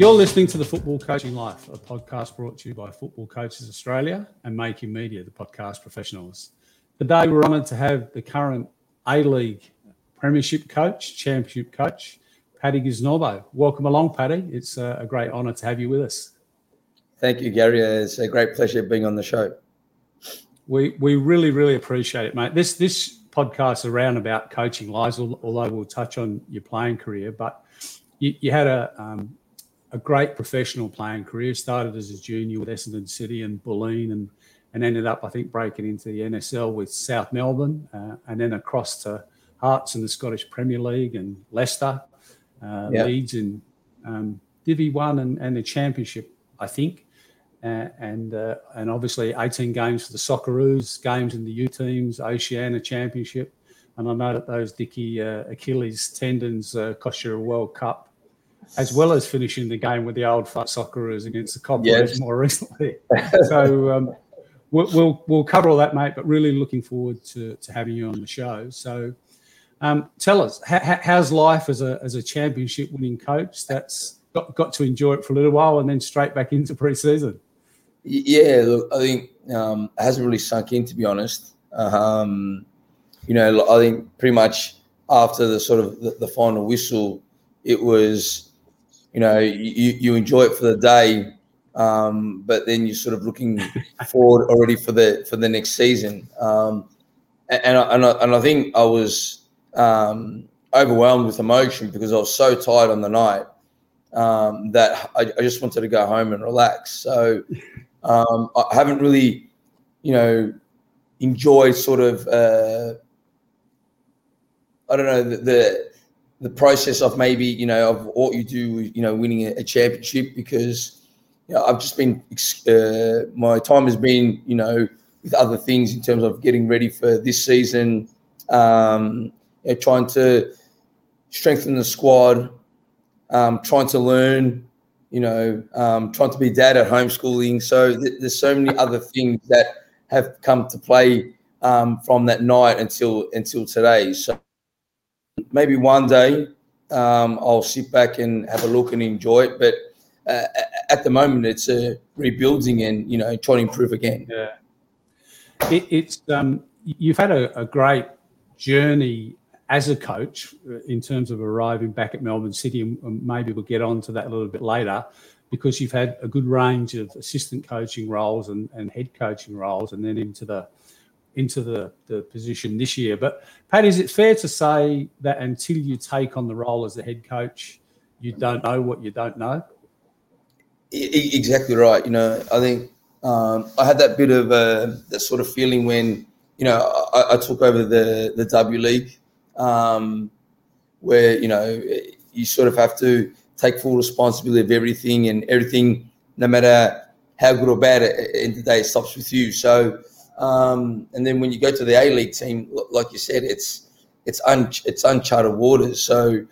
You're listening to the Football Coaching Life, a podcast brought to you by Football Coaches Australia and Making Media, the podcast professionals. Today, we're honoured to have the current A League Premiership coach, Championship coach, Paddy Kisnorbo. Welcome along, Paddy. It's a great honour to have you with us. Thank you, Gary. It's a great pleasure being on the show. We we really really appreciate it, mate. This this podcast around about coaching lives, although we'll touch on your playing career, but you, you had a um, a great professional playing career. Started as a junior with Essendon City and Bulleen, and and ended up, I think, breaking into the NSL with South Melbourne, uh, and then across to Hearts in the Scottish Premier League and Leicester, uh, yep. Leeds in um, Divi One and, and the Championship, I think. Uh, and uh, and obviously 18 games for the Socceroos, games in the U teams, Oceania Championship, and I know that those Dicky uh, Achilles tendons uh, cost you a World Cup as well as finishing the game with the old fuck Socceroos against the Cobblers yes. more recently. so um, we'll, we'll, we'll cover all that, mate. But really looking forward to to having you on the show. So. Um, tell us, how's life as a as a championship winning coach? That's got, got to enjoy it for a little while and then straight back into pre-season. Yeah, look, I think um, it hasn't really sunk in to be honest. Um, you know, I think pretty much after the sort of the, the final whistle, it was you know, you, you enjoy it for the day, um, but then you're sort of looking forward already for the for the next season. Um, and I, and I, and I think I was um, overwhelmed with emotion because I was so tired on the night um, that I, I, just wanted to go home and relax. So um, I haven't really, you know, enjoyed sort of. Uh, I don't know the, the the process of maybe you know of what you do, you know, winning a, championship because you know, I've just been uh, my time has been you know with other things in terms of getting ready for this season, um, you know, trying to strengthen the squad, um, trying to learn, you know, um, trying to be dad at homeschooling. So th- there's so many other things that have come to play um, from that night until until today. So maybe one day um, I'll sit back and have a look and enjoy it. But uh, at the moment, it's a rebuilding and you know trying to improve again. Yeah, it, it's um, you've had a, a, great journey as a coach uh, in terms of arriving back at Melbourne City, and maybe we'll get on to that a little bit later. Because you've had a good range of assistant coaching roles and, and head coaching roles, and then into the into the, the position this year. But Pat, is it fair to say that until you take on the role as the head coach, you don't know what you don't know? Exactly right. You know, I think um, I had that bit of uh, that sort of feeling when you know I, I took over the the W League, um, where you know you sort of have to take full responsibility of everything and everything, no matter how good or bad, at the end of the day, stops with you. So um, and then when you go to the A League team, like you said, it's it's un, it's uncharted waters. So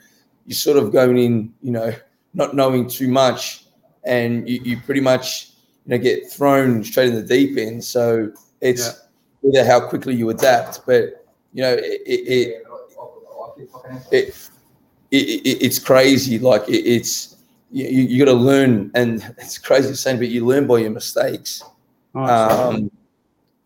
you're sort of going in, you know, not knowing too much, and you, you pretty much you know get thrown straight in the deep end. So it's yeah. either how quickly you adapt, but you know it it, it, it, it's crazy. Like it's you, you got to learn, and it's crazy to say, but you learn by your mistakes. Oh, um,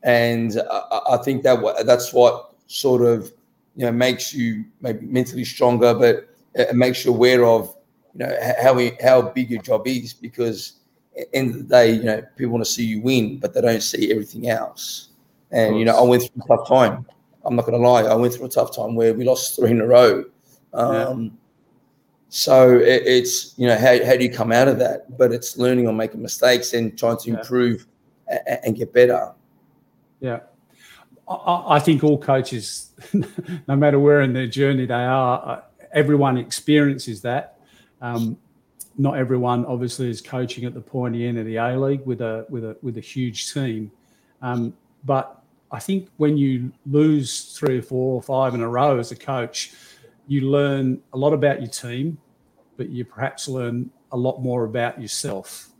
and I, I think that that's what sort of you know makes you maybe mentally stronger, but it makes you aware of you know how we, how big your job is because at the end of the day, you know people want to see you win, but they don't see everything else. And you know, I went through a tough time. I'm not going to lie, I went through a tough time where we lost three in a row. Um, yeah. So it, it's you know how, how do you come out of that? But it's learning on making mistakes and trying to improve and get better. Yeah. I, think all coaches, no matter where in their journey they are, uh, everyone experiences that. Um, not everyone obviously is coaching at the pointy end of the A League with a with a with a huge team, um, but I think when you lose three or four or five in a row as a coach, you learn a lot about your team, but you perhaps learn a lot more about yourself.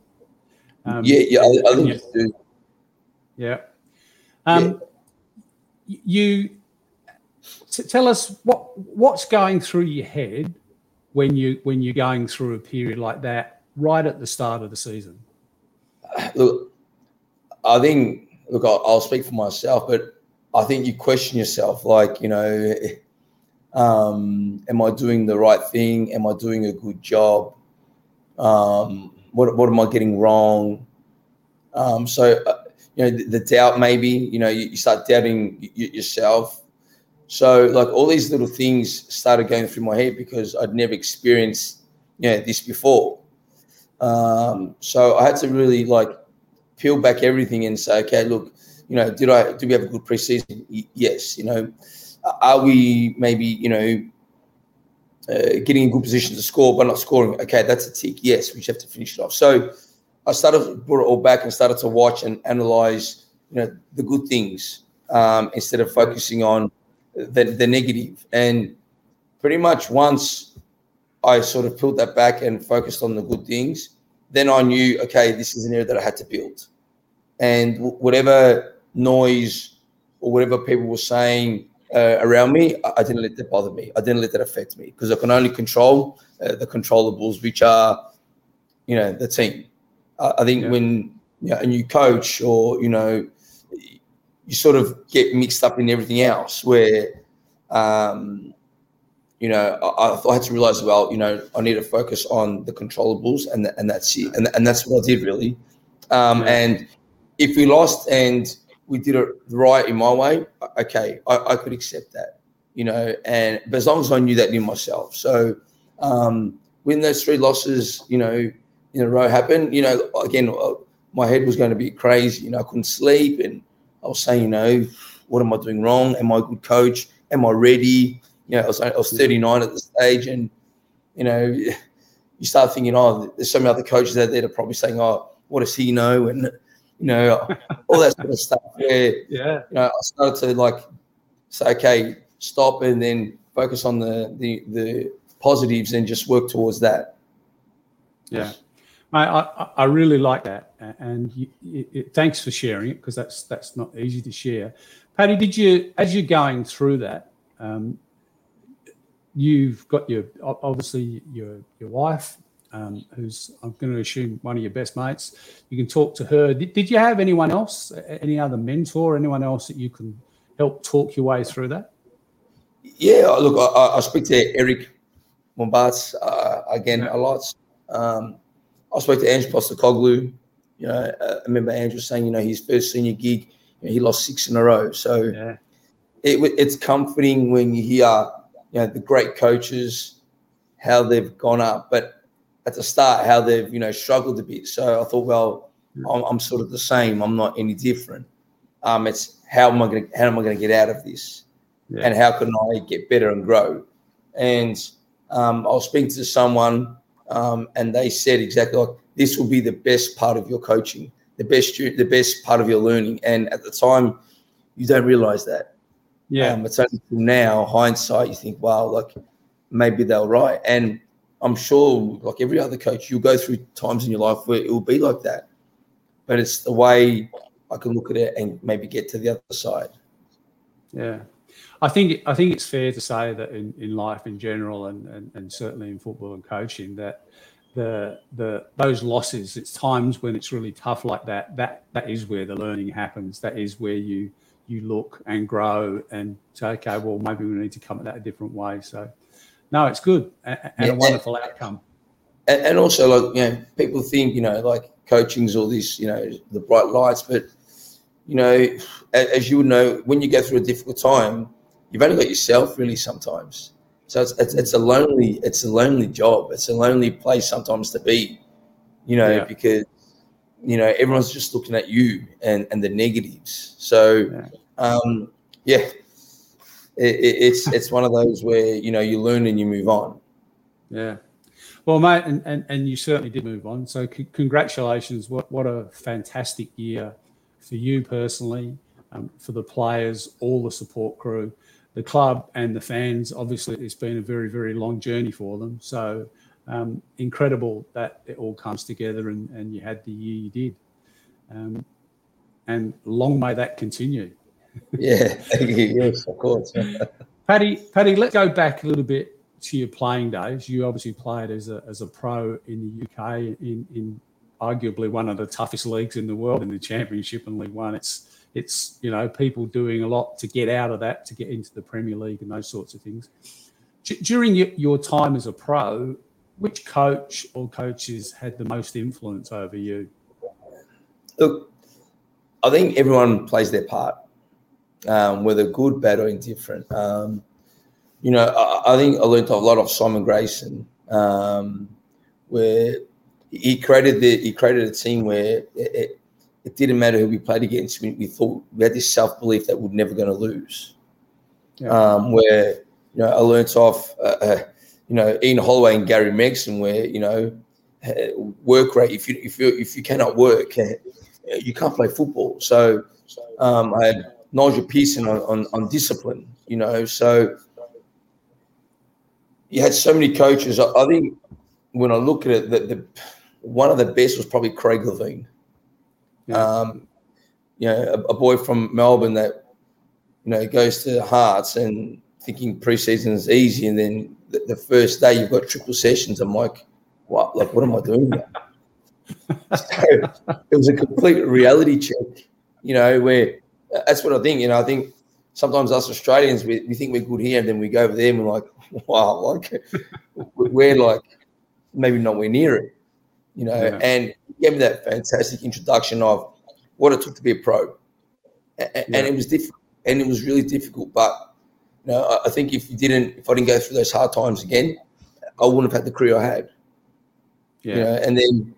Um, yeah, yeah, I, I do. Yeah. Um, yeah. You t- tell us what what's going through your head when you when you're going through a period like that right at the start of the season? Look, I think, look, I'll, I'll speak for myself, but I think you question yourself, like, you know, um, am I doing the right thing? Am I doing a good job? Um, what, what am I getting wrong? Um, so, uh, you know, the, the, doubt maybe, you know, you, you start doubting y- yourself. So, like, all these little things started going through my head because I'd never experienced, you know, this before. Um, so I had to really like peel back everything and say, okay, look, you know, did I did we have a good preseason? yes. You know, are we maybe you know uh, getting in good position to score but not scoring? Okay, that's a tick. Yes, we just have to finish it off. So I started brought it all back and started to watch and analyze, you know, the good things um, instead of focusing on the, the negative. And pretty much once I sort of pulled that back and focused on the good things, then I knew, okay, this is an area that I had to build. And whatever noise or whatever people were saying uh, around me, I, didn't let that bother me. I didn't let that affect me because I can only control uh, the controllables, which are, you know, the team. I, I think yeah. when you know, a new coach or, you know, you sort of get mixed up in everything else where, um, you know, I, I, had to realize, well, you know, I need to focus on the controllables, and and that's it, and and that's what I did really. Um, and if we lost and we did it right in my way, okay, I, I, could accept that, you know. And but as long as I knew that in myself, so um, when those three losses, you know, in a row happened, you know, again, uh, my head was going to be crazy. You know, I couldn't sleep, and I was saying, you know, what am I doing wrong? Am I a good coach? Am I ready? you know, I was, I was 39 at the stage, and you know, you start thinking, oh, there's so many other coaches out there that are probably saying, oh, what does he know, and you know, all that sort of stuff. Where yeah, you know, I started to like say, okay, stop, and then focus on the the the positives and just work towards that. Yeah. I, I really like that, and you, it, thanks for sharing it because that's that's not easy to share. Paddy, did you, as you're going through that, um, you've got your obviously your your wife, um, who's I'm going to assume one of your best mates. You can talk to her. Did, did you have anyone else, any other mentor, anyone else that you can help talk your way through that? Yeah, look, I, I speak to Eric Mombaerts uh, again yeah. a lot. Um, I spoke to Ange Postecoglou. You know, uh, I remember Andrew saying, you know, his first senior gig, you know, he lost six in a row. So yeah. it, it's comforting when you hear you know the great coaches, how they've gone up, but at the start how they've you know struggled a bit. So I thought, well, I'm, I'm sort of the same. I'm not any different. Um, it's how am I going to how am I going to get out of this, yeah. and how can I get better and grow? And um, I was speaking to someone, um, and they said exactly like this will be the best part of your coaching, the best the best part of your learning. And at the time, you don't realize that. Yeah. Um, it's only now, hindsight, you think, wow, like maybe they're right. And I'm sure, like every other coach, you'll go through times in your life where it will be like that. But it's the way I can look at it and maybe get to the other side. Yeah. I think I think it's fair to say that in, in life in general and, and, and certainly in football and coaching that the the those losses, it's times when it's really tough like that, that that is where the learning happens. That is where you you look and grow and say, okay, well, maybe we need to come at that a different way. So, no, it's good and, and yeah, a wonderful and, outcome. And, also, like, you know, people think, you know, like coaching's all this, you know, the bright lights, but, you know, as you would know, when you go through a difficult time, you've only got yourself really sometimes. So it's, it's, it's a lonely, it's a lonely job. It's a lonely place sometimes to be, you know, yeah. because you know everyone's just looking at you and and the negatives. So um yeah. It, it's it's one of those where you know you learn and you move on. Yeah. Well mate and and, and you certainly did move on. So c- congratulations. What what a fantastic year for you personally um, for the players all the support crew the club and the fans obviously it's been a very very long journey for them so um, incredible that it all comes together and, and you had the year you did. Um, and long may that continue. Yeah, yes, of course. Paddy, Paddy, let's go back a little bit to your playing days, you obviously played as a, as a pro in the UK in, in arguably one of the toughest leagues in the world in the Championship and League One. It's it's you know people doing a lot to get out of that to get into the Premier League and those sorts of things. D- during your, time as a pro, which coach or coaches had the most influence over you? Look, I think everyone plays their part, um, whether good, bad, or indifferent. Um, you know, I, I, think I learned a lot of Simon Grayson, um, where he created the he created a team where it, it, it didn't matter who we played against. We, we thought we had this self belief that we're never going to lose. Yeah. Um, where you know I learnt off, uh, uh, you know, Ian Holloway and Gary Megson, where you know work rate. If you if you if you cannot work, uh, you can't play football. So um, I had Nigel Pearson on, on, on discipline. You know, so you had so many coaches. I, I think when I look at it, that the one of the best was probably Craig Levein. Yeah. Um, you know, a, a, boy from Melbourne that you know goes to the Hearts and thinking preseason is easy, and then the, the first day you've got triple sessions. I'm like, what? Like, what am I doing? so it was a complete reality check. You know, where that's what I think. You know, I think sometimes us Australians we, we think we're good here, and then we go over there and we're like, wow, like we're like maybe not we're near it you know, yeah. and gave me that fantastic introduction of what it took to be a pro. And, yeah. and it was different, and it was really difficult. But you know, I think if you didn't, if I didn't go through those hard times again, I wouldn't have had the career I had. Yeah. You know, and then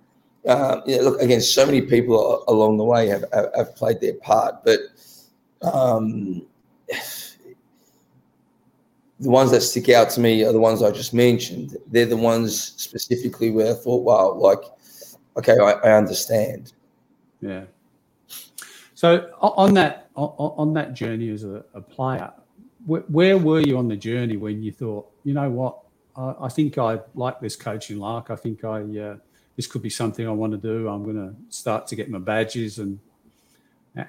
uh, you know, look again, so many people along the way have, have, have played their part, but um, the ones that stick out to me are the ones I just mentioned. They're the ones specifically where I thought, wow, like, okay, I, I understand. Yeah. So on that on that journey as a, a player, where, where, were you on the journey when you thought, you know what, I, I think I like this coaching lark. I think I uh, this could be something I want to do. I'm going to start to get my badges and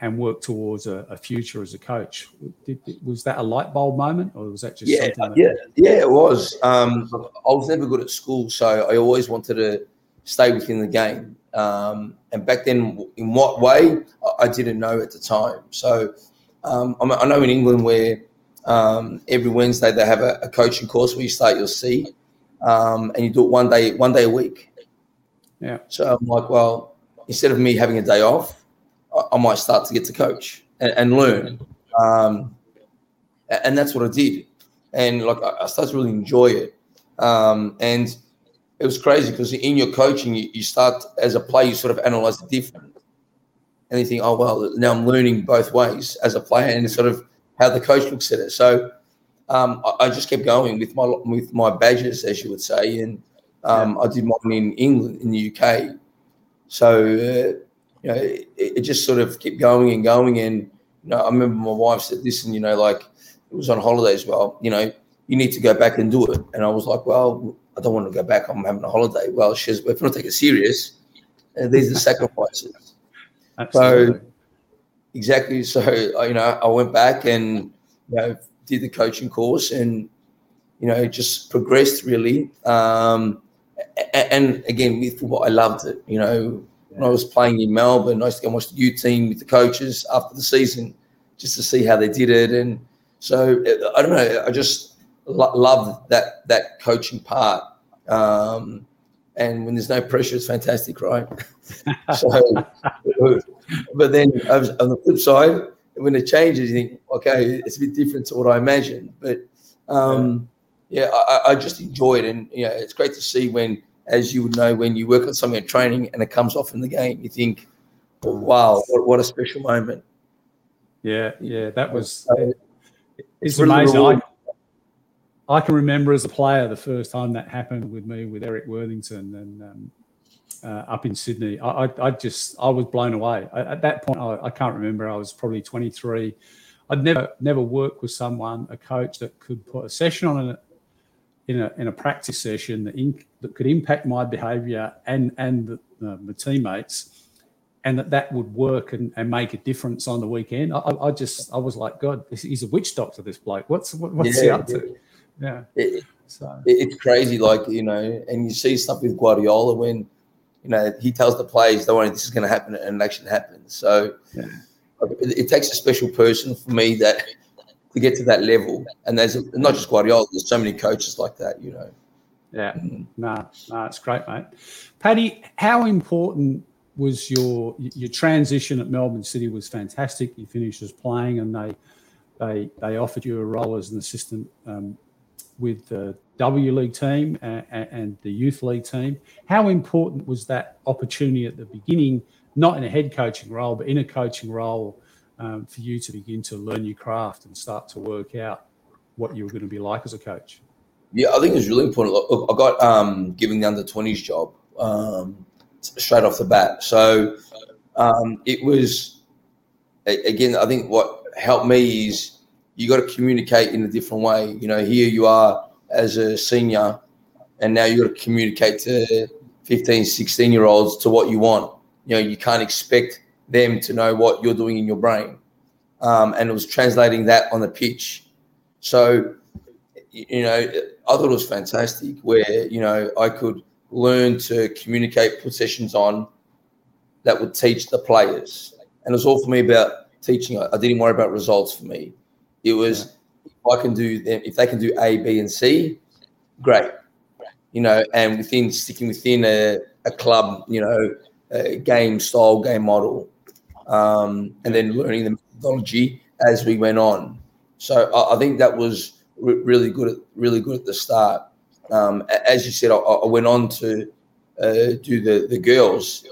and work towards a, a future as a coach. Did, was that a light bulb moment, or was that just yeah, that- yeah, yeah? It was. Um, I was never good at school, so I always wanted to stay within the game. Um, and back then, in what way, I didn't know at the time. So um, I know in England where um, every Wednesday they have a, a, coaching course where you start your C, um, and you do it one day, one day a week. Yeah. So I'm like, well, instead of me having a day off, I might start to get to coach and, and learn. Um, and that's what I did. And like I started to really enjoy it. Um, and it was crazy because in your coaching, you, you, start as a player, you sort of analyze the different. And you think, oh, well, now I'm learning both ways as a player and sort of how the coach looks at it. So um, I, I, just kept going with my with my badges, as you would say. And um, I did mine in England, in the UK. So uh, you know, it, it, just sort of kept going and going. And you know, I remember my wife said, "Listen, you know, like it was on holidays. Well, you know, you need to go back and do it." And I was like, "Well, I don't want to go back. I'm having a holiday." Well, she says, "If you don't take it serious, uh, these are the sacrifices." so exactly. So you know, I went back and you know did the coaching course and you know just progressed really. Um, and again with football, I loved it. You know, when I was playing in Melbourne, I used to go and watch the U team with the coaches after the season just to see how they did it. And so I don't know, I just lo- love that that coaching part. Um, and when there's no pressure, it's fantastic, right? so, but then on the flip side, when it changes, you think, okay, it's a bit different to what I imagined. But um, yeah, I, I just enjoy it, and you know, it's great to see when as you would know when you work on something at training and it comes off in the game, you think, wow, what, what a special moment. Yeah, yeah, that was it's, amazing. I, I, can remember as a player the first time that happened with me with Eric Worthington and um, uh, up in Sydney. I, I, I, just I was blown away. I, at that point, I, I can't remember. I was probably 23. I'd never never worked with someone, a coach that could put a session on a, in a in a practice session that, in, that could impact my behaviour and and the, uh, the teammates, and that that would work and, and make a difference on the weekend. I, I just I was like, God, this, he's a witch doctor. This bloke. What's what, what's yeah, he up to? Yeah. It, so it's crazy, like you know, and you see stuff with Guardiola when you know he tells the players, "Don't worry, this is going to happen," and it actually happens. So yeah. it, it, takes a special person for me that to get to that level. And there's not just Guardiola. There's so many coaches like that, you know. Yeah, mm. no, no, it's great, mate. Paddy, how important was your your transition at Melbourne City? Was fantastic. You finished as playing, and they they they offered you a role as an assistant um, with the W League team and, the youth league team. How important was that opportunity at the beginning, not in a head coaching role, but in a coaching role um, for you to begin to learn your craft and start to work out what you were going to be like as a coach? Yeah, I think it was really important. Look, I got um, given the under 20s job um, straight off the bat. So um, it was, again, I think what helped me is you got to communicate in a different way. You know, here you are as a senior, and now you got to communicate to 15, 16 year olds to what you want. You know, you can't expect them to know what you're doing in your brain. Um, and it was translating that on the pitch. So, you know, I thought it was fantastic where, you know, I could learn to communicate possessions on that would teach the players. And it was all for me about teaching. I didn't worry about results for me. It was if I can do them, if they can do A, B, and C, great. You know, and within sticking within a, a club, you know, game style, game model, um, and then learning the methodology as we went on. So I, I think that was re- really good, at, really good at the start. Um, as you said, I, I went on to uh, do the the girls,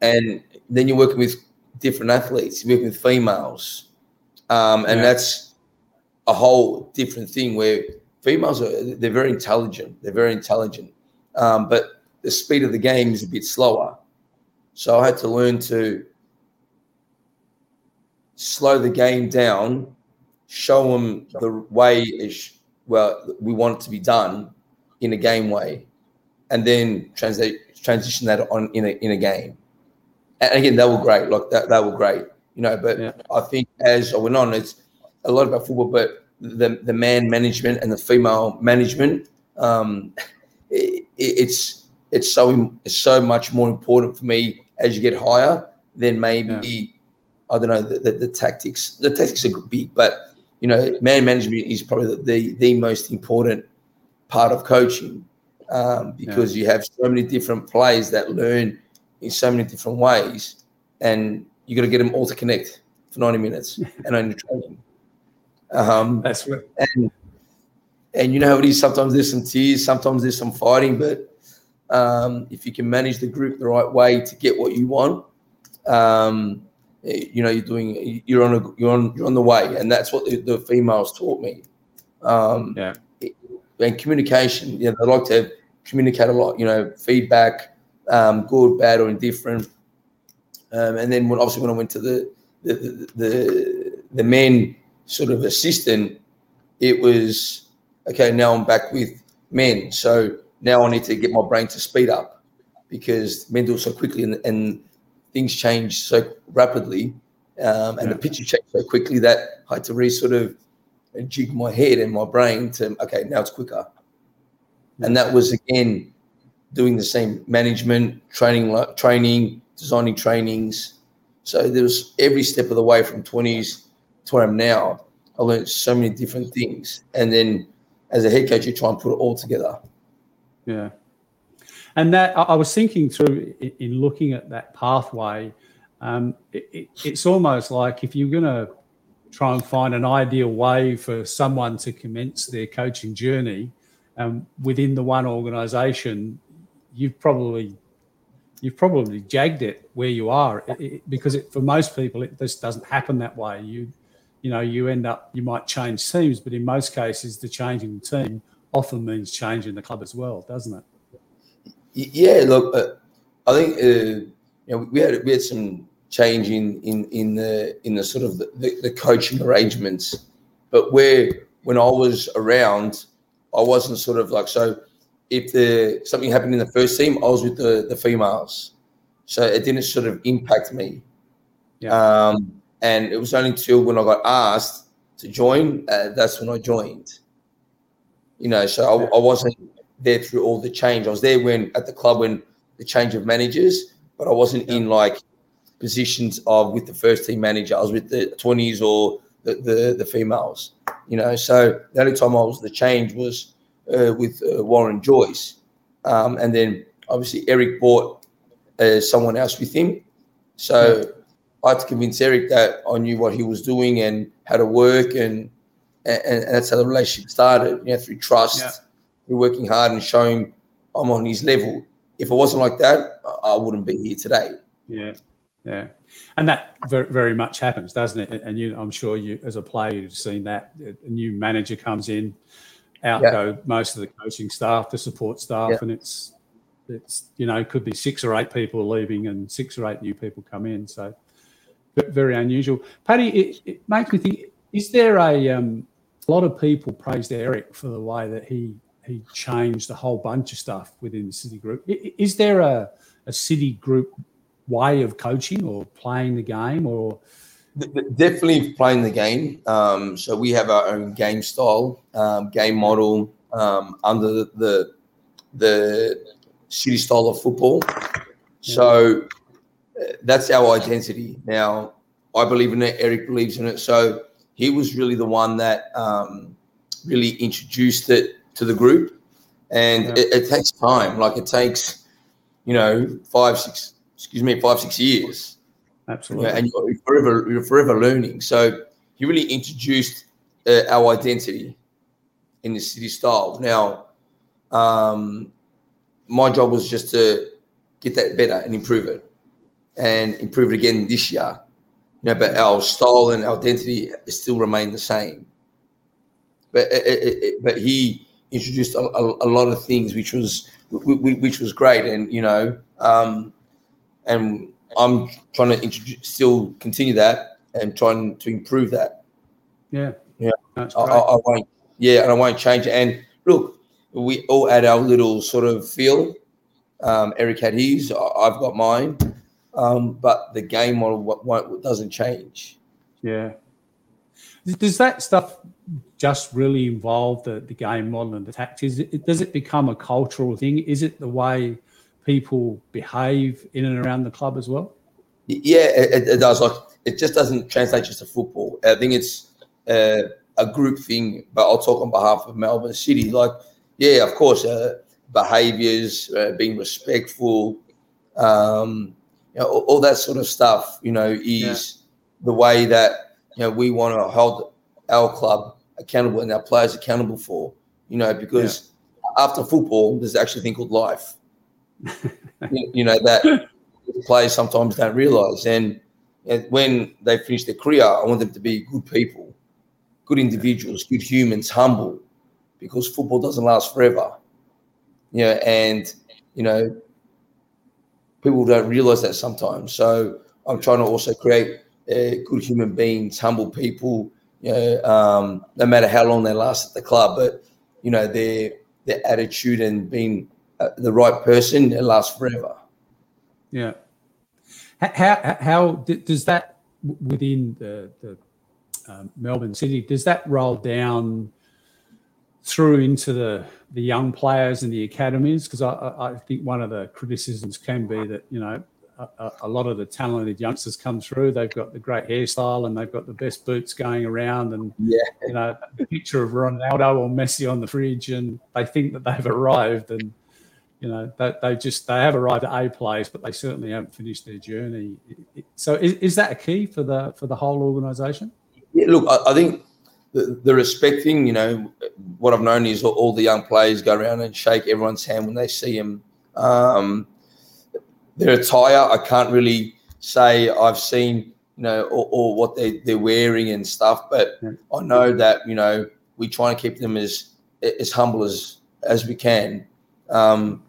and then you're working with different athletes, you're working with females, um, and yeah. that's a whole different thing where females are they're very intelligent. They're very intelligent, um, but the speed of the game is a bit slower. So I had to learn to slow the game down, show them the way is well we want it to be done in a game way, and then translate transition that on in a in a game. And again, they were great. Like that, they were great. You know, but yeah. I think as I went on, it's a lot about football, but the the man management and the female management, um, it, it's it's so it's so much more important for me as you get higher than maybe yeah. I don't know the, the, the, tactics. The tactics are big, but you know, man management is probably the the, the most important part of coaching um, because yeah. you have so many different players that learn in so many different ways, and you got to get them all to connect for ninety minutes and only training. Um, That's right. And and you know how it is. Sometimes there's some tears, sometimes there's some fighting, but um, if you can manage the group the right way to get what you want, um, you know you're doing you're on a you're on you're on the way, and that's what the, the females taught me. Um, yeah. And communication, you know, they like to communicate a lot. You know, feedback, um, good, bad, or indifferent. Um, and then when obviously when I went to the the the, the, the men sort of assistant, it was okay. Now I'm back with men, so now I need to get my brain to speed up because men do so quickly and, and things change so rapidly, um, and yeah. the picture changed so quickly that I had to really sort of jig my head and my brain to okay, now it's quicker, and that was again doing the same management training, like training, designing trainings. So there was every step of the way from twenties to where I'm now, I learned so many different things. And then as a head coach, you try and put it all together. Yeah. And that I was thinking through in looking at that pathway, um, it, it, it's almost like if you're going to try and find an ideal way for someone to commence their coaching journey um, within the one organisation, you've probably you've probably jagged it where you are it, because for most people it just doesn't happen that way. You you know, you end up, you might change teams, but in most cases, the changing team often means changing the club as well, doesn't it? Yeah, look, uh, I think uh, you know we had we had some change in in in the in the sort of the, the, coaching arrangements, but where when I was around, I wasn't sort of like so. If the something happened in the first team, I was with the the females. so it didn't sort of impact me. Yeah. Um, and it was only until when I got asked to join, uh, that's when I joined. You know, so I, I wasn't there through all the change. I was there when at the club when the change of managers, but I wasn't in like positions of with the first team manager. I was with the twenties or the, the, the females. You know, so the only time I was the change was uh, with uh, Warren Joyce, um, and then obviously Eric brought uh, someone else with him. So I had to convince Eric that I knew what he was doing and how to work, and and, and that's how the relationship started. You know, through trust, Yeah. through working hard and showing I'm on his level. If it wasn't like that, I wouldn't be here today. Yeah, yeah, and that very, very much happens, doesn't it? And you, I'm sure you, as a player, you've seen that a new manager comes in, out Yeah. go most of the coaching staff, the support staff, Yeah. and it's it's you know it could be six or eight people leaving and six or eight new people come in. So very unusual. Paddy, it, it makes me think: is there a um, a lot of people praised Eric for the way that he he changed a whole bunch of stuff within the City Group. Is there a, a City Group way of coaching or playing the game, or Definitely playing the game. Um, so we have our own game style, um, game model um, under the, the the city style of football. So that's our identity. Now, I believe in it. Eric believes in it. So he was really the one that um, really introduced it to the group, and Yeah. it, it takes time. Like it takes, you know, five, six, excuse me, five, six years absolutely? and you're you're forever you're forever learning. So he really introduced uh, our identity in the city style. Now, um, my job was just to get that better and improve it, and improve it again this year. You know, but our style and our identity still remain the same. But it, it, it- but he introduced a, a, a lot of things, which was wh- wh- which was great, and you know, um, and I'm trying to introduce, still continue that and trying to improve that. yeah, Yeah. that's I. I, I won't, yeah, and I won't change it. And look, we all add our little sort of feel. Um, Eric had his, I've got mine, um, but the game model wo- won't, doesn't change. yeah. Does that stuff just really involve the, the game model and the tactics? It, does it become a cultural thing? Is it the way people behave in and around the club as well? Yeah, it, it- it does. Like it just doesn't translate just to football. I think it's uh, a group thing. But I'll talk on behalf of Melbourne City. Like, yeah, of course, uh, behaviours, uh, being respectful, um, you know, all, all that sort of stuff. You know, is the way that you know we want to hold our club accountable and our players accountable for. You know, because after football, there's actually a thing called life. you, you know that players sometimes don't realize. And, and when they finish their career, I want them to be good people, good individuals, good humans, humble, because football doesn't last forever. You know, and you know, people don't realize that sometimes. So I'm trying to also create uh, good human beings, humble people. You know, um, no matter how long they last at the club, but you know their their attitude and being uh, the right person, it lasts forever. Yeah. How how does that within the the um, Melbourne City does that roll down through into the the young players and the academies? Because I, I think one of the criticisms can be that you know a, a- a lot of the talented youngsters come through. They've got the great hairstyle and they've got the best boots going around, and Yeah. you know a picture of Ronaldo or Messi on the fridge, and they think that they've arrived and you know they, they just they have arrived at a place but they certainly haven't finished their journey so is, is that a key for the for the whole organization Yeah, look, I, I think the, the respect thing, you know, what I've known is all, all the young players go around and shake everyone's hand when they see him. Um, their attire, I can't really say I've seen, you know, or, or what they, they're wearing and stuff, but Yeah. I know that, you know, we try and keep them as as humble as as we can. Um,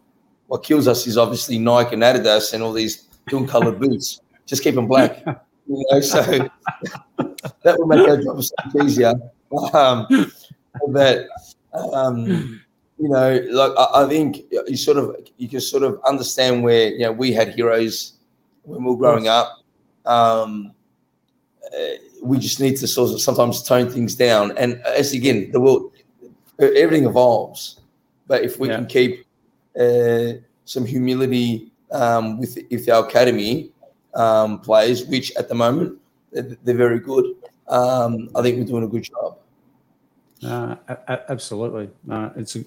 what kills us is obviously Nike and Adidas and all these colored boots. Just keep them black. You know, so that will make our job so much easier. Um, but um, you know, like I, I think you sort of you can sort of understand where you know we had heroes when we were growing up. Um, uh, we just need to sort of sometimes tone things down. And as again, the world, everything evolves. But if we yeah. can keep uh, some humility um, with with our academy um, players, which at the moment they're, they're very good, um, I think we're doing a good job. Uh, absolutely, uh, it's a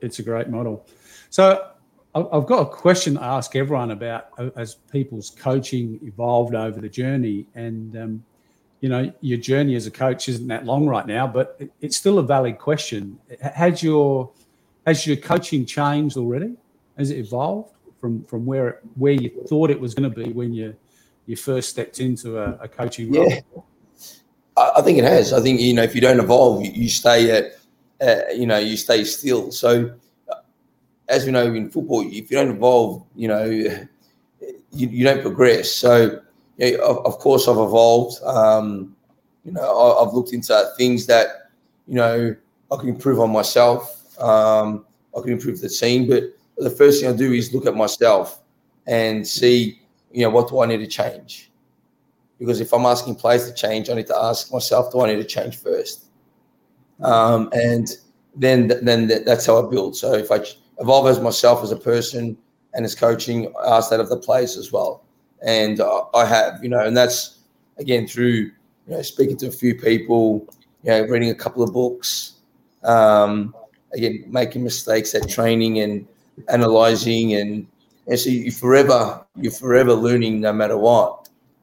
it's a great model. So I've got a question to ask everyone about uh, as people's coaching evolved over the journey, and um, you know your journey as a coach isn't that long right now, but it's still a valid question. Has your has your coaching changed already? Has it evolved from from where where you thought it was going to be when you you first stepped into a, a coaching role? Yeah, I think it has. I think you know if you don't evolve, you, stay at uh, you know you stay still. So as we know in football, if you don't evolve, you know you, you don't progress. So yeah, of, of, course I've evolved. Um, you know I, have looked into things that you know I can improve on myself. Um, I can improve the team, but the first thing I do is look at myself and see you know what do I need to change because if I'm asking players to change, I need to ask myself, do I need to change first? Um, and then then that's how I build. So if I evolve as myself as a person and as coaching, I ask that of the players as well. And uh, I have, you know, and that's again through you know speaking to a few people, you know, reading a couple of books, um, again making mistakes at training and analyzing and and so you forever you're forever learning no matter what.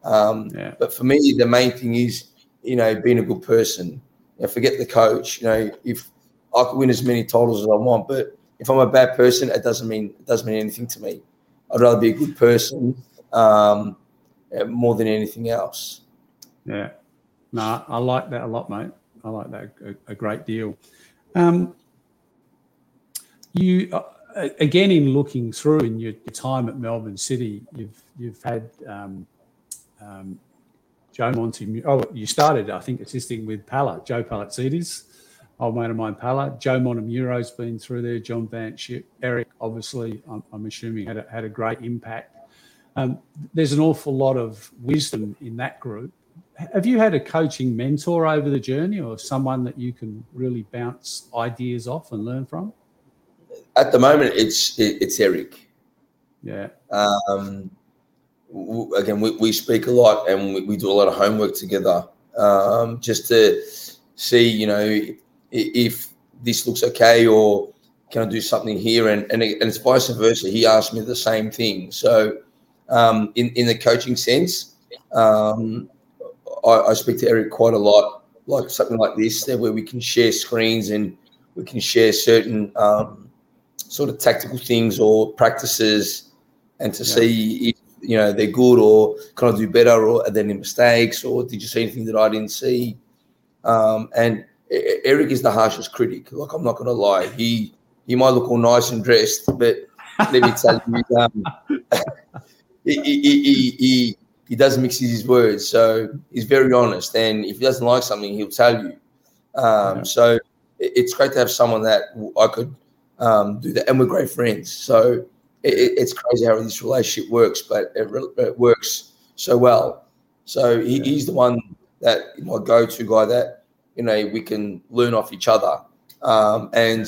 Um, yeah. But for me, the main thing is, you know, being a good person. You know, forget the coach. You know, if I could win as many titles as I want, but if I'm a bad person, it doesn't mean it doesn't mean anything to me. I'd rather be a good person um, more than anything else. Yeah, no, I like that a lot, mate. I like that a, a great deal. Um, you uh, again in looking through in your time at Melbourne City, you've you've had um, um, Joe Monty. Oh, you started, I think, assisting with Pala, Joe Palatsidis, old mate of mine, Pala. Joe Montemurro's been through there. John Vance, Eric, obviously, I'm, I'm, assuming had a, had a great impact. Um, there's an awful lot of wisdom in that group. Have you had a coaching mentor over the journey, or someone that you can really bounce ideas off and learn from? At the moment, it's it's Eric. Yeah. Um, again, we, we speak a lot and we, we do a lot of homework together um, just to see, you know, if this looks okay or can I do something here? And, and, and it's vice versa. He asked me the same thing. So, um, in, in the coaching sense, um, I, I speak to Eric quite a lot, like something like this, where we can share screens and we can share certain um, sort of tactical things or practices and to yeah. see if you know they're good or can I do better or are there any mistakes or did you see anything that I didn't see? Um, and Eric is the harshest critic. Like I'm not going to lie, he he might look all nice and dressed, but let me tell you, um, he, he, he, he, he does mix his words. So he's very honest, and if he doesn't like something, he'll tell you. Um, yeah. So it's great to have someone that I could um, do that, and we're great friends. So it, it's crazy how this relationship works, but it, it works so well. So he, he's the one that my go-to guy that you know we can learn off each other. Um, and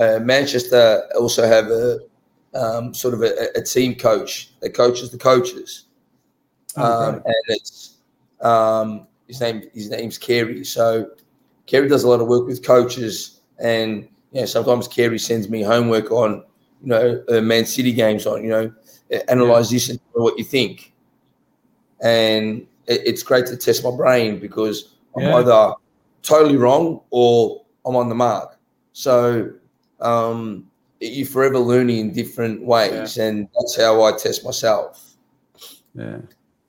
uh, Manchester also have a um, sort of a, a, team coach that coaches the coaches, oh, um, and it's um, his name. His name's Kerry. So Kerry does a lot of work with coaches, and you know, sometimes Kerry sends me homework on you know, uh, Man City games on, you know, analyze this and what you think. And it, it's great to test my brain because I'm yeah. either totally wrong or I'm on the mark. So um, you're forever learning in different ways, yeah. and that's how I test myself. Yeah,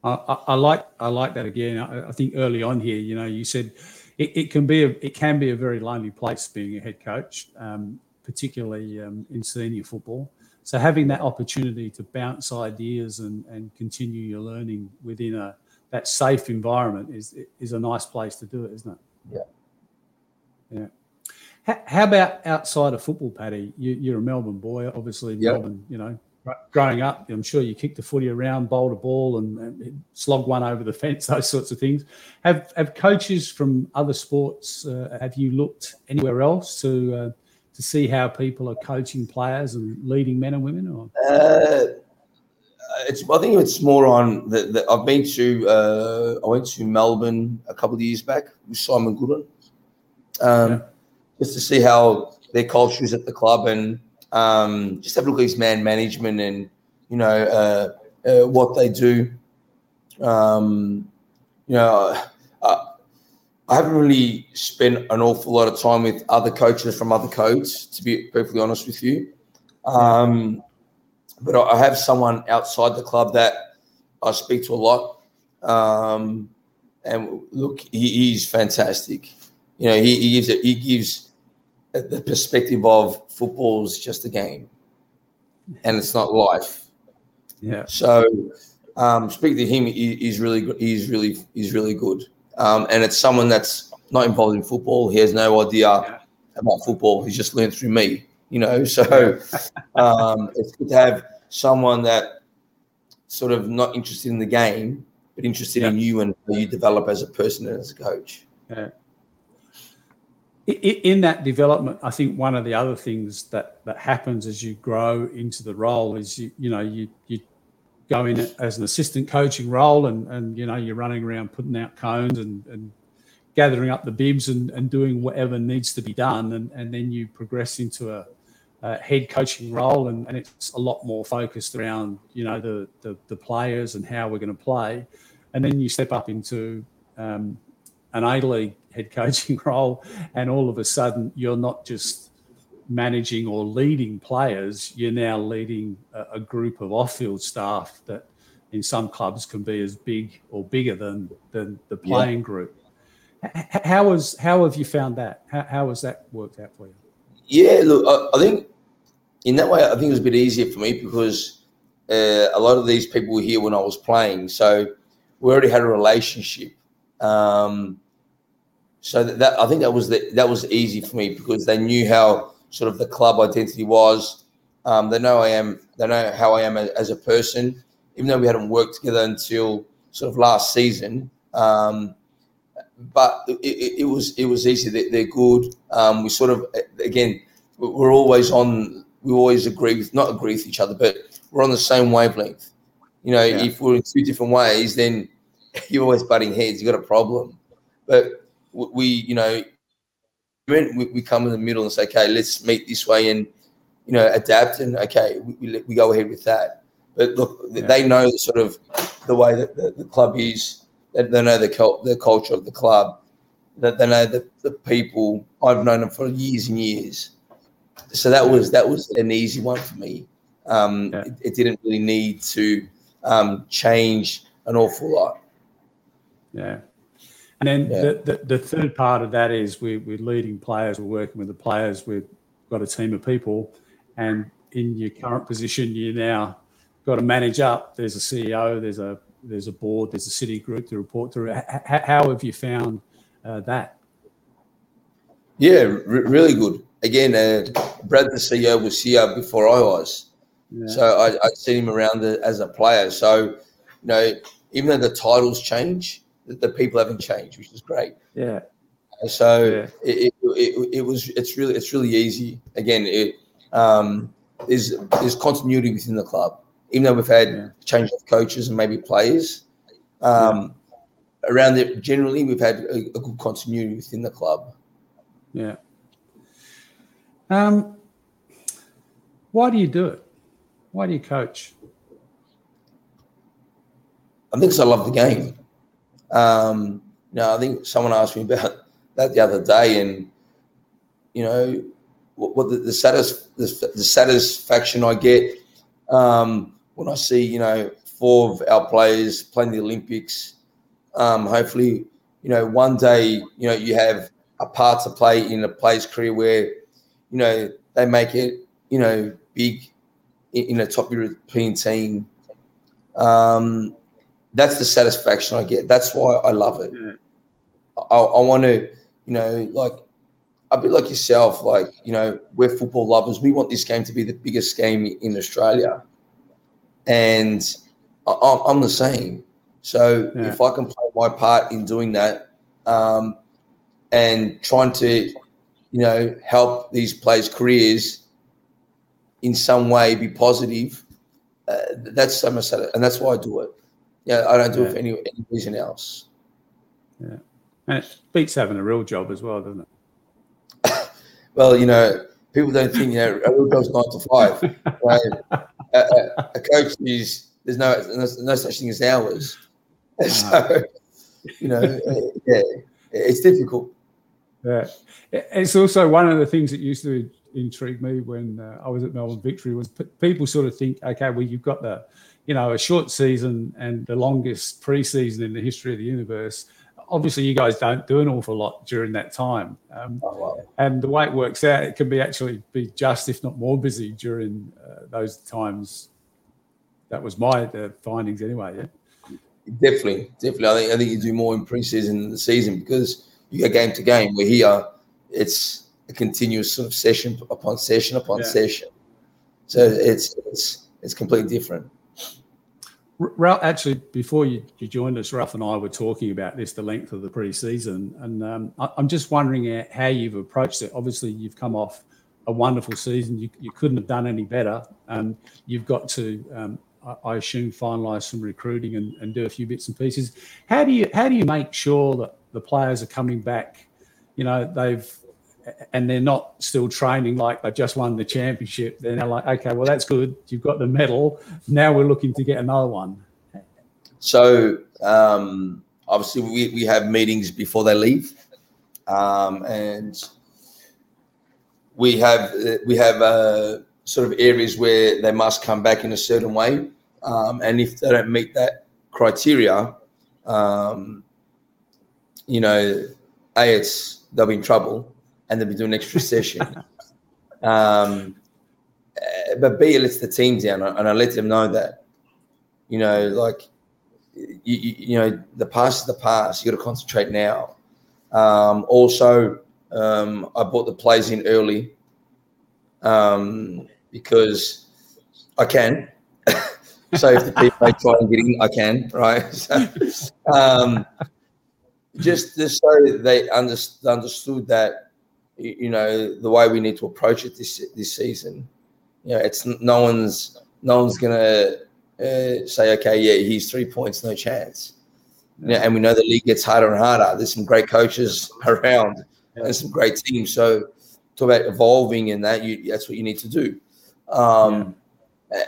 I, I, I like I like that again. I, I, think early on here, you know, you said it, it, can be a it can be a very lonely place being a head coach. Um, particularly um, in senior football. So having that opportunity to bounce ideas and, and continue your learning within a that safe environment is is a nice place to do it, isn't it? Yeah. Yeah. How, how about outside of football, Paddy? You, are a Melbourne boy, obviously. Yep. Melbourne, you know, growing up, I'm sure you kicked the footy around, bowled a ball, and, and slogged one over the fence. Those sorts of things. Have have coaches from other sports? Uh, have you looked anywhere else to uh, to see how people are coaching players and leading men and women? Or uh, it's I think it's more on the, the I've been to uh, I went to Melbourne a couple of years back with Simon Goodwin, um, yeah. just to see how their culture is at the club and um, just have a look at his man management and you know uh, uh, what they do. Um, you know, uh, I haven't really spent an awful lot of time with other coaches from other codes, to be perfectly honest with you. Um, but I have someone outside the club that I speak to a lot. Um, and look, he, he's fantastic. You know, he, he gives it, he gives the perspective of football is just a game, and it's not life. Yeah. So, um, speaking to him, he, he's really he's really he's really good, um, and it's someone that's not involved in football. He has no idea yeah. about football. He's just learned through me, you know. So, um, it's good to have someone that sort of not interested in the game, but interested yeah. in you and how you develop as a person and as a coach. Yeah in that development, I think one of the other things that that happens as you grow into the role is you you know you you go in as an assistant coaching role and and you know you're running around putting out cones and and gathering up the bibs and, and doing whatever needs to be done. And and then you progress into a, head coaching role and, and it's a lot more focused around you know the the, the players and how we're going to play. And then you step up into um, an A League head coaching role, and all of a sudden you're not just managing or leading players, you're now leading a, a group of off-field staff that in some clubs can be as big or bigger than than the playing yeah. group. How was how have you found that? How, how has that worked out for you? Yeah, look, I, I think in that way, I think it was a bit easier for me because uh, a lot of these people were here when I was playing, so we already had a relationship. Um, so that, that, I think that was the, that was easy for me because they knew how sort of the club identity was. Um, they know I am. They know how I am as, as, a person. Even though we hadn't worked together until sort of last season, um, but it, it, it, was it was easy. They, they're good. Um, we sort of again we're always on. We always agree with not agree with each other, but we're on the same wavelength. You know, yeah. if we're in two different ways, then you're always butting heads. You got a problem. But we, you know, we, we come in the middle and say, okay, let's meet this way and, you know, adapt and okay, we, we go ahead with that. But look, yeah. they know the sort of the way that the, the club is. They, they know the the culture of the club. That they know the, the people. I've known them for years and years. So that was that was an easy one for me. Um, yeah. it, it, didn't really need to um, change an awful lot. Yeah, and then yeah. the, the, the, third part of that is we, we're leading players, we're working with the players, we've got a team of people. And in your current position, you now got to manage up. There's a CEO, there's a there's a board, there's a city group to report to. How, how have you found uh, that? Yeah, really good. Again, uh, Brad, the CEO, was here before I was. Yeah. So I, I'd seen him around the, as a player. So, you know, even though the titles change, the people haven't changed, which is great. Yeah. So yeah. It, it, it, it, was it's really it's really easy. Again, it um, is is continuity within the club, even though we've had yeah. change of coaches and maybe players. Um, yeah. Around it, generally, we've had a, a, good continuity within the club. Yeah. Um, why do you do it? Why do you coach? I think because I love the game. Um, you know, I think someone asked me about that the other day, and you know, what, what the, the, the, the satisfaction I get um, when I see you know four of our players playing the Olympics. Um, hopefully, you know, one day you know you have a part to play in a player's career where you know they make it you know big in, in a top European team. Um, that's the satisfaction I get. That's why I love it. Yeah. I, I want to, you know, like a bit like yourself, like, you know, we're football lovers. We want this game to be the biggest game in Australia. and I, I'm the same. So yeah. if I can play my part in doing that, um, and trying to, you know, help these players' careers in some way be positive, uh, that's so much, and that's why I do it. Yeah, I don't do yeah. it for any, any reason else. Yeah, and it beats having a real job as well, doesn't it? well, you know, people don't think you know a real job's nine to five. Right? a, a, a, coach is there's no there's no such thing as hours. So you know, yeah, it's difficult. Yeah, it's also one of the things that used to intrigue me when uh, I was at Melbourne Victory was p- people sort of think, okay, well you've got the, you know, a short season and the longest preseason in the history of the universe. Obviously, you guys don't do an awful lot during that time, um, oh, wow. and the way it works out, it can be actually be just if not more busy during uh, those times. That was my uh, findings anyway. Yeah, definitely, definitely. I think I think you do more in preseason than the season because you go game to game. We're here, it's a continuous sort of session upon session upon yeah. session. So it's it's it's completely different. Ralph, actually, before you, you joined us, Ralph and I were talking about this, the length of the pre-season, and um, I, am just wondering how you've approached it. Obviously, you've come off a wonderful season; you, you couldn't have done any better. Um, you've got to, um, I, I, assume, finalise some recruiting and, and do a few bits and pieces. How do you how do you make sure that the players are coming back. You know, they've and they're not still training like they just won the championship. They're like, okay, well that's good. You've got the medal. Now we're looking to get another one. So um, obviously we, we have meetings before they leave, um, and we have we have uh, sort of areas where they must come back in a certain way, um, and if they don't meet that criteria, um, you know, A, it's they'll be in trouble and they'll be doing extra session. um, eh, but B, lets the team down and I let them know that, you know, like, you, you, you know, the past is the past. You got to concentrate now. Um, also, um, I brought the plays in early um, because I can. so if the people try and get in, I can, right? So, um, just just so they understood that you know the way we need to approach it this this season. You know, it's no one's no one's gonna uh, say, okay, yeah, he's three points, no chance. Yeah, and we know the league gets harder and harder. There's some great coaches around and some great teams. So talk about evolving in that. You that's what you need to do. Um, yeah. Uh,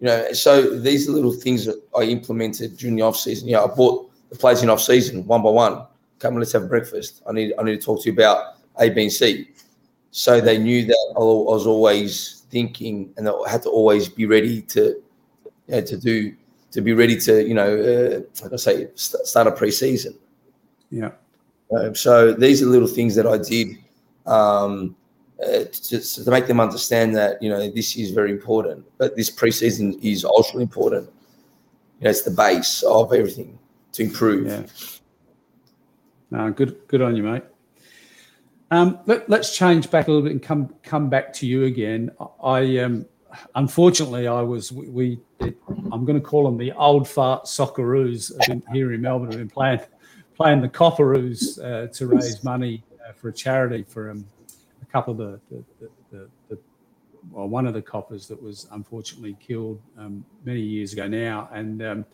you know, so these are little things that I implemented during the off season. Yeah, I bought the players in off season one by one. Come on, let's have breakfast. I need I need to talk to you about A, B, and C. So they knew that I was always thinking, and I had to always be ready to you know, to do to be ready to you know uh, like I say start a preseason. Yeah. Uh, so these are little things that I did um, uh, to, to, make them understand that you know this is very important, but this preseason is also important. You know, it's the base of everything to improve. Yeah. No, good, good on you, mate. Um, let, us change back a little bit and come come back to you again. I um, unfortunately I was we, we I'm going to call them the old fart Socceroos here in Melbourne. Have been playing playing the Copperoos uh, to raise money uh, for a charity for um, a couple of the the, the, the, well, one of the coppers that was unfortunately killed um, many years ago now, and um,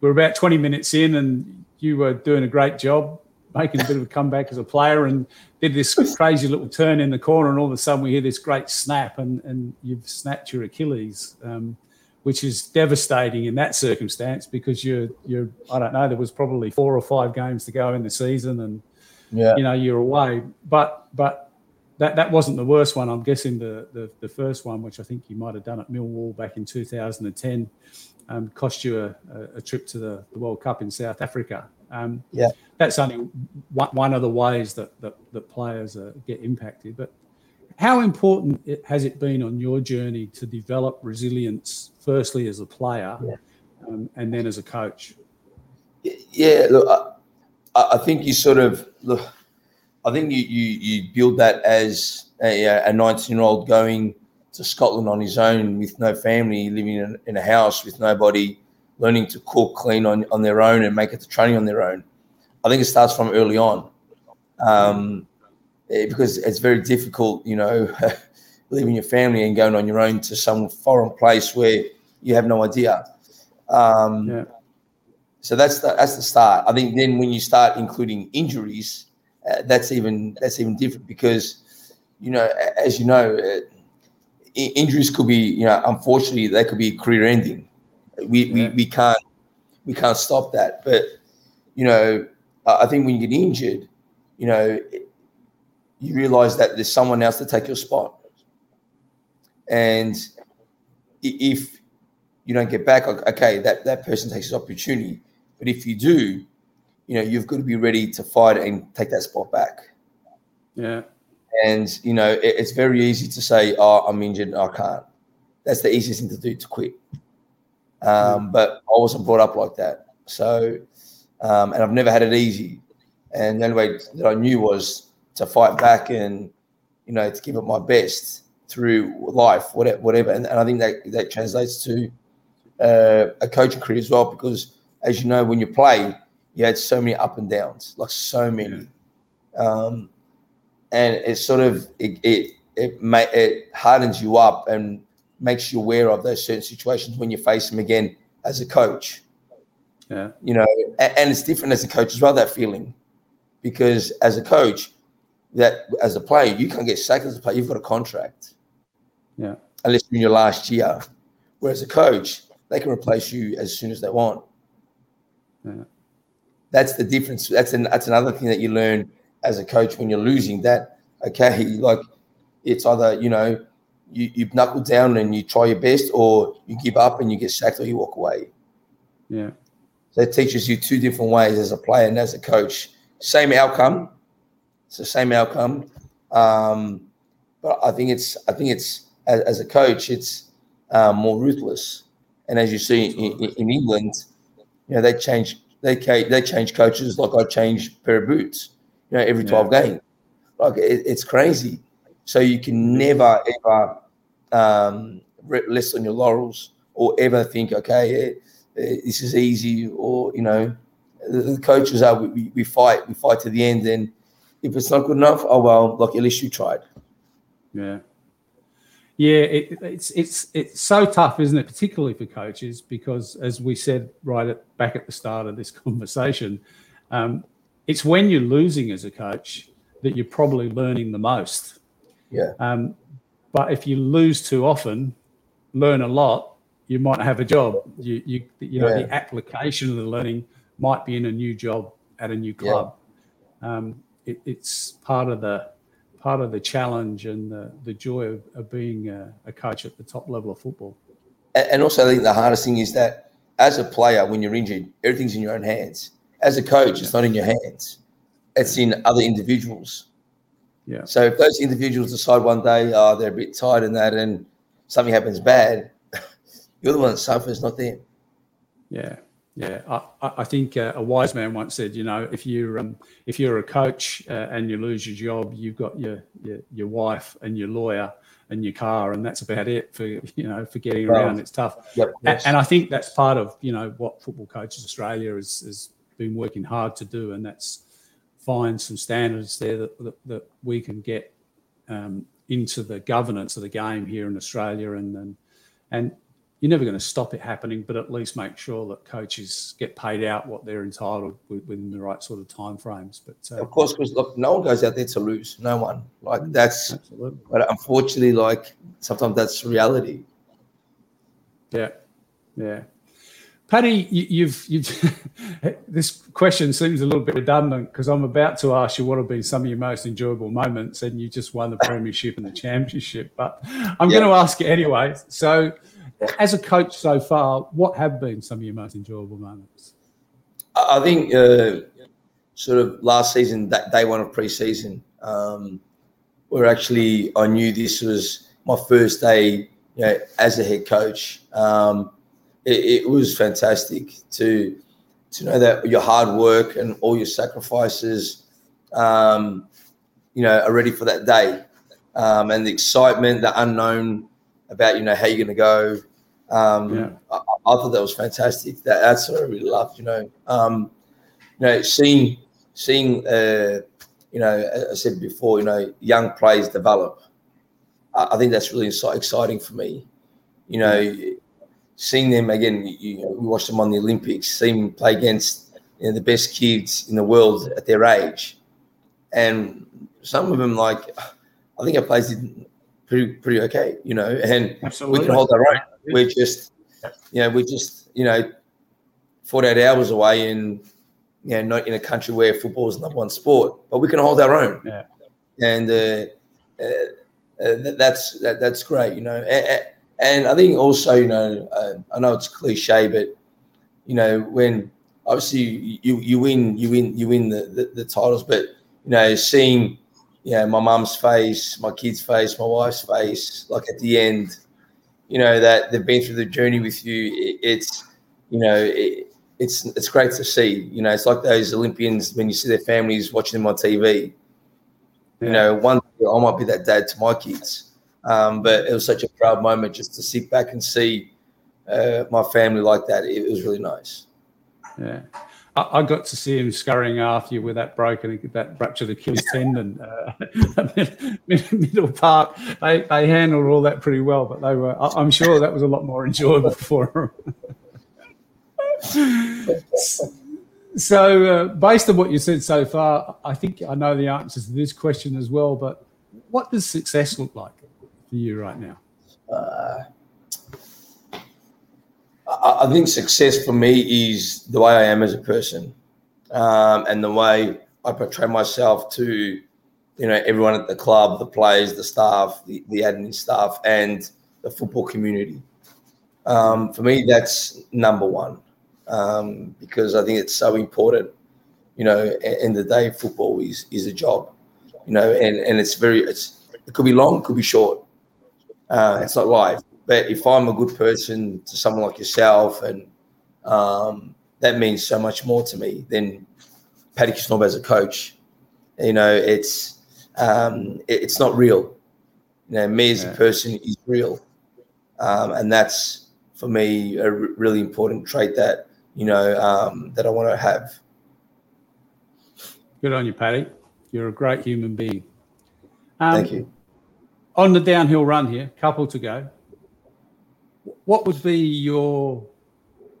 we're about 20 minutes in, and you were doing a great job, making a bit of a comeback as a player, and did this crazy little turn in the corner, and all of a sudden we hear this great snap, and, and you've snapped your Achilles, um, which is devastating in that circumstance because you're you're I don't know there was probably four or five games to go in the season, and yeah. you know you're away, but but. That, that wasn't the worst one. I'm guessing the, the, the first one, which I think you might have done at Millwall back in 2010, um, cost you a, a, trip to the, the, World Cup in South Africa. Um, yeah, that's only one, one of the ways that that, that players uh, get impacted. But how important it, has it been on your journey to develop resilience, firstly as a player, yeah. um, and then as a coach? Yeah, look, I, I, think you sort of look. I think you you, you build that as a, a 19 year old going to Scotland on his own with no family, living in, in a house with nobody, learning to cook, clean on, on their own and make it to training on their own. I think it starts from early on. Um, because it's very difficult, you know, leaving your family and going on your own to some foreign place where you have no idea. Um, yeah. So that's the that's the start. I think then when you start including injuries, uh, that's even that's even different because you know, as you know, uh, injuries could be you know unfortunately they could be career ending. We, yeah. we we can't we can't stop that. But you know, I think when you get injured, you know, you realize that there's someone else to take your spot. And if you don't get back, okay, that, that person takes his opportunity. But if you do, you know, you've got to be ready to fight and take that spot back. Yeah. And, you know, it, it's very easy to say, oh, I'm injured, I can't. That's the easiest thing to do to quit. Um. But I wasn't brought up like that. So, um, and I've never had it easy. And the only way that I knew was to fight back and, you know, to give it my best through life, whatever. whatever. And, and I think that that translates to uh, a coaching career as well, because as you know, when you play, you had so many up and downs, like so many, um, and it sort of it it it, may, it hardens you up and makes you aware of those certain situations when you face them again as a coach. Yeah, you know, and, it's different as a coach as well. That feeling, because as a coach, that as a player, you can't get sacked as a player. You've got a contract. Yeah. Unless you're in your last year. Whereas a coach, they can replace you as soon as they want. Yeah. That's the difference. That's an, that's another thing that you learn as a coach when you're losing. That okay, like it's either you know you you knuckle down and you try your best, or you give up and you get sacked, or you walk away. Yeah. So it teaches you two different ways as a player and as a coach. Same outcome. It's the same outcome. Um, but I think it's I think it's as, as a coach, it's um, more ruthless. And as you see in, in, England, you know they change they they change coaches like I change pair of boots, you know, every twelve yeah. games. Like it, it's crazy. So you can never ever um, rest on your laurels or ever think, okay, this is easy, or you know, the coaches are we, we fight, we fight to the end, and if it's not good enough, oh well, like at least you tried. Yeah. Yeah, it, it's it's it's so tough, isn't it? Particularly for coaches, because as we said right at, back at the start of this conversation, um, it's when you're losing as a coach that you're probably learning the most. Yeah. Um, but if you lose too often, learn a lot, you might have a job. You you you know yeah. the application of the learning might be in a new job at a new club. Yeah. Um, it, it's part of the part of the challenge and the, the joy of, of being a, a, coach at the top level of football. And also, I think the hardest thing is that as a player, when you're injured, everything's in your own hands. As a coach, it's not in your hands; it's in other individuals. Yeah. So if those individuals decide one day, oh, they're a bit tired in that, and something happens bad, you're the one that suffers, not them. Yeah. Yeah, I, I think uh, a wise man once said, you know, if you're um, if you're a coach uh, and you lose your job, you've got your, your, your wife and your lawyer and your car, and that's about it for you know for getting around. It's tough, yep, yes. and, and, I think that's part of you know what Football Coaches Australia has, has been working hard to do, and that's find some standards there that that, that we can get um, into the governance of the game here in Australia, and and and you're never going to stop it happening, but at least make sure that coaches get paid out what they're entitled within the right sort of time frames. But uh, of course, because look, no one goes out there to lose. No one. Like that's. Absolutely. But unfortunately, like sometimes that's reality. Yeah, yeah. Paddy, you, have you've this question seems a little bit redundant because I'm about to ask you what have been some of your most enjoyable moments, and you just won the premiership and the championship. But I'm yeah. going to ask you anyway. So as a coach so far, what have been some of your most enjoyable moments? I think uh, sort of last season, that day one of preseason, um, where actually I knew this was my first day you know, as a head coach. Um, it, it, was fantastic to to know that your hard work and all your sacrifices, um, you know, are ready for that day, um, and the excitement, the unknown about you know how you're going to go. Um, yeah. I, I, thought that was fantastic. That, that's what I really loved. You know, um, you know, seeing seeing uh, you know, as I said before, you know, young players develop. I, I think that's really exciting for me. You know, seeing them again. You, know, we watched them on the Olympics. Seeing them play against you know, the best kids in the world at their age, and some of them like I think our players did pretty pretty okay. You know, and Absolutely. we can hold our own. We're just, you know, we're just you know, 48 hours away and you know, not in a country where football is number one sport, but we can hold our own. Yeah. And uh, uh, uh, that's that, that's great, you know. And, and, I think also, you know, uh, I know it's cliche, but you know, when obviously you you win, you win, you win the, the, the titles, but you know, seeing you know my mum's face, my kid's face, my wife's face, like at the end, you know that they've been through the journey with you. It, it's you know. It, it's it's great to see. You know, it's like those Olympians when you see their families watching them on TV. You know, one day I might be that dad to my kids, um, but it was such a proud moment just to sit back and see uh, my family like that. It, it was really nice. Yeah. I, got to see him scurrying after you with that broken, that ruptured Achilles tendon. Uh, middle part, they, they handled all that pretty well, but they were. I'm sure that was a lot more enjoyable for them so, uh, based on what you said so far, I think I know the answers to this question as well. But what does success look like for you right now? Uh, I think success for me is the way I am as a person, um, and the way I portray myself to, you know, everyone at the club, the players, the staff, the, the admin staff, and the football community. Um, for me, that's number one um, because I think it's so important. You know, in the day, football is is a job. You know, and and it's very it's it could be long, it could be short. Uh, it's not life. But if I'm a good person to someone like yourself, and um, that means so much more to me than Paddy Kisnorbo as a coach. You know, it's um, it, it's not real. You know, me as yeah. a person is real, um, and that's for me a r- really important trait that you know, um, that I want to have. Good on you, Paddy. You're a great human being. Um, Thank you. On the downhill run here, couple to go. What would be your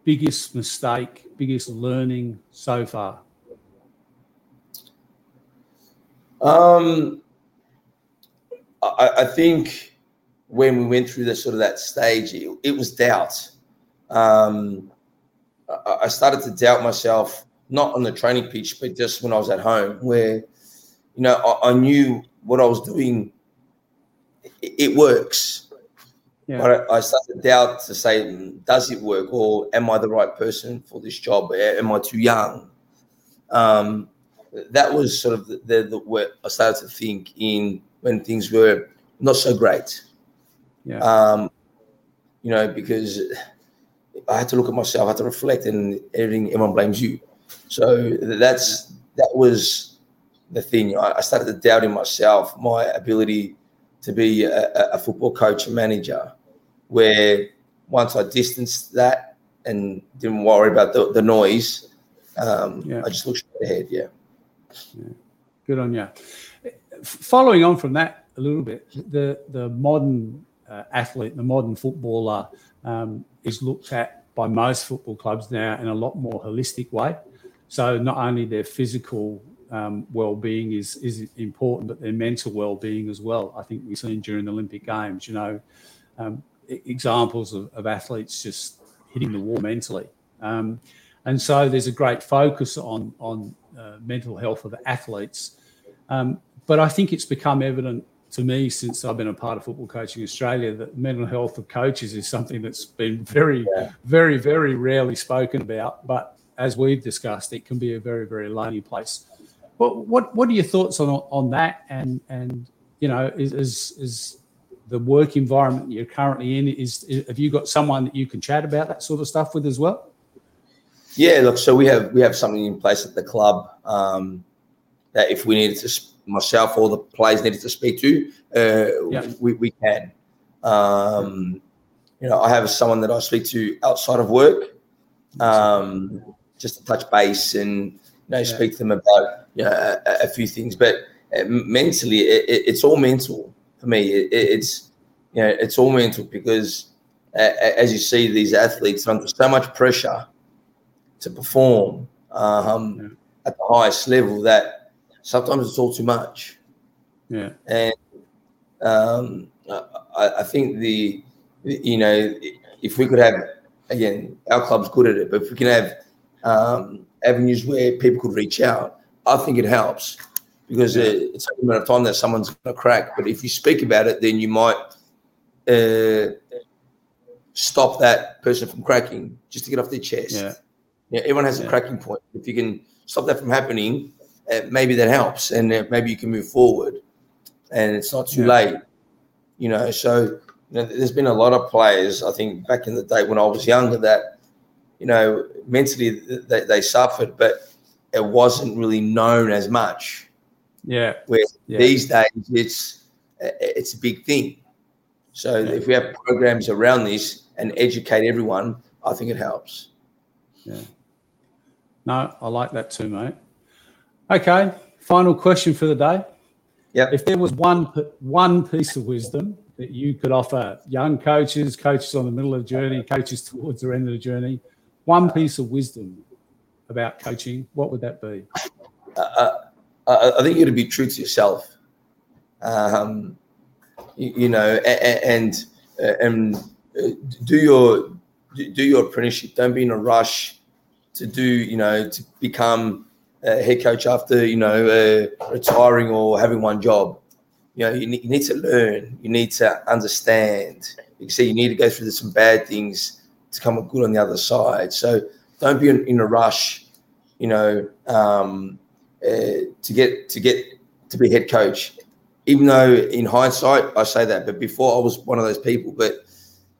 biggest mistake, biggest learning so far? Um, I, I think when we went through the sort of that stage, it, it was doubt. Um, I started to doubt myself, not on the training pitch, but just when I was at home, where, you know, I, I knew what I was doing, it, it works. Yeah. But I, I started to doubt to say, does it work, or am I the right person for this job? Am I too young? Um, that was sort of the, the, the where I started to think in when things were not so great. Yeah. Um, you know, because I had to look at myself, I had to reflect, and everything everyone blames you. So that's that was the thing. I, started to doubt in myself my ability to be a, a football coach and manager. Where once I distanced that and didn't worry about the, the noise, um, yeah. I just looked straight ahead. Yeah. yeah. Good on you. Following on from that a little bit, the the modern uh, athlete, the modern footballer, um, is looked at by most football clubs now in a lot more holistic way. So not only their physical um, well-being is is important, but their mental well-being as well. I think we've seen during the Olympic Games, you know, um, examples of, of, athletes just hitting the wall mentally. Um, and so there's a great focus on on uh, mental health of athletes. Um, but I think it's become evident to me since I've been a part of Football Coaching Australia that mental health of coaches is something that's been very, yeah. very, very rarely spoken about. But as we've discussed, it can be a very, very lonely place. What what what are your thoughts on on that? And and you know, is is, is the work environment you're currently in is, is have you got someone that you can chat about that sort of stuff with as well? Yeah, look, so we have we have something in place at the club um, that if we needed to myself or the players needed to speak to, uh, yeah. we, we can. Um, you know, I have someone that I speak to outside of work, um, just to touch base and know yeah. speak to them about you know, a, a few things. But uh, mentally, it, it, it's all mental for me. It, it's you know, it's all mental because uh, as you see, these athletes under so much pressure to perform um, yeah. at the highest level that sometimes it's all too much. Yeah, and um, I, I think the you know if we could have again our club's good at it, but if we can have um, avenues where people could reach out, I think it helps because it, it's a matter of time that someone's going to crack. But if you speak about it, then you might uh, stop that person from cracking just to get off their chest. Yeah. Yeah, everyone has yeah. a cracking point. If you can stop that from happening, uh, maybe that helps, and uh, maybe you can move forward, and it's not too yeah. late. You know, so you know, there's been a lot of players. I think back in the day when I was younger, that you know mentally they, they suffered, but it wasn't really known as much. Yeah. Where yeah. these days it's it's a big thing. So yeah. if we have programs around this and educate everyone, I think it helps. Yeah. No, I like that too, mate. Okay, final question for the day. Yeah. If there was one one piece of wisdom that you could offer young coaches, coaches on the middle of the journey, coaches towards the end of the journey, one piece of wisdom about coaching, what would that be? Uh, uh I think you to be true to yourself. Um, you, you, know, and and uh, do your do your apprenticeship. Don't be in a rush to do, you know, to become a head coach after, you know, uh, retiring or having one job. You know, you need, you need to learn. You need to understand. You see, you need to go through some bad things to come good on the other side. So don't be in, in a rush. You know, um, uh, to get to get to be head coach. Even though in hindsight I say that, but before I was one of those people. But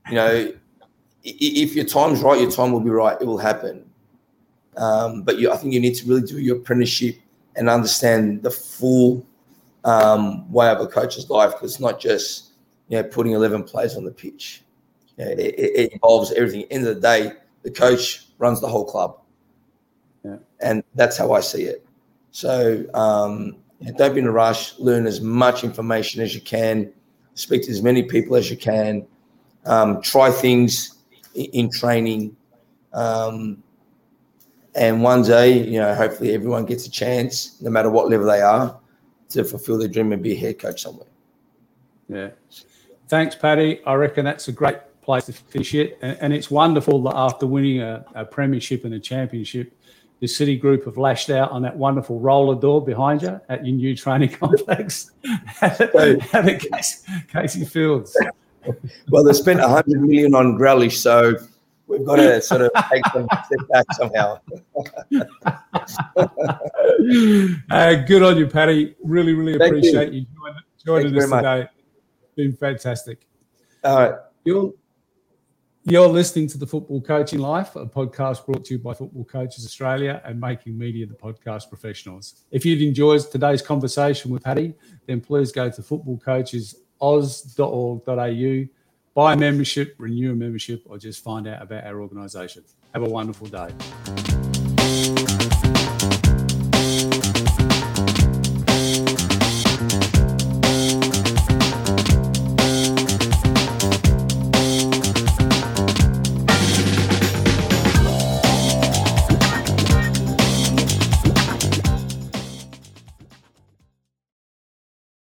you know, if your time's right, your time will be right. It will happen. Um, but you, I think you need to really do your apprenticeship and understand the full um, way of a coach's life because it's not just you know putting 11 players on the pitch. You know, it, it, involves everything. End of the day, the coach runs the whole club, yeah. and that's how I see it. So um, don't be in a rush. Learn as much information as you can. Speak to as many people as you can. Um, try things in training. Um, and one day, you know, hopefully everyone gets a chance, no matter what level they are, to fulfill their dream and be a head coach somewhere. Yeah. Thanks, Paddy. I reckon that's a great place to finish it. And, and it's wonderful that after winning a, a, premiership and a championship, the City Group have lashed out on that wonderful roller door behind you at your new training complex at, at Casey, Casey Fields well, they spent 100 million on Grealish, so we've got to sort of take some step back somehow. uh, good on you, Paddy. Really, really Thank appreciate you, you joining, joining us today. It's been fantastic. All right. You're, you're listening to the Football Coaching Life, a podcast brought to you by Football Coaches Australia and Making Media the Podcast Professionals. If you've enjoyed today's conversation with Paddy, then please go to Football Coaches oz.org.au, buy a membership, renew a membership, or just find out about our organisation. Have a wonderful day.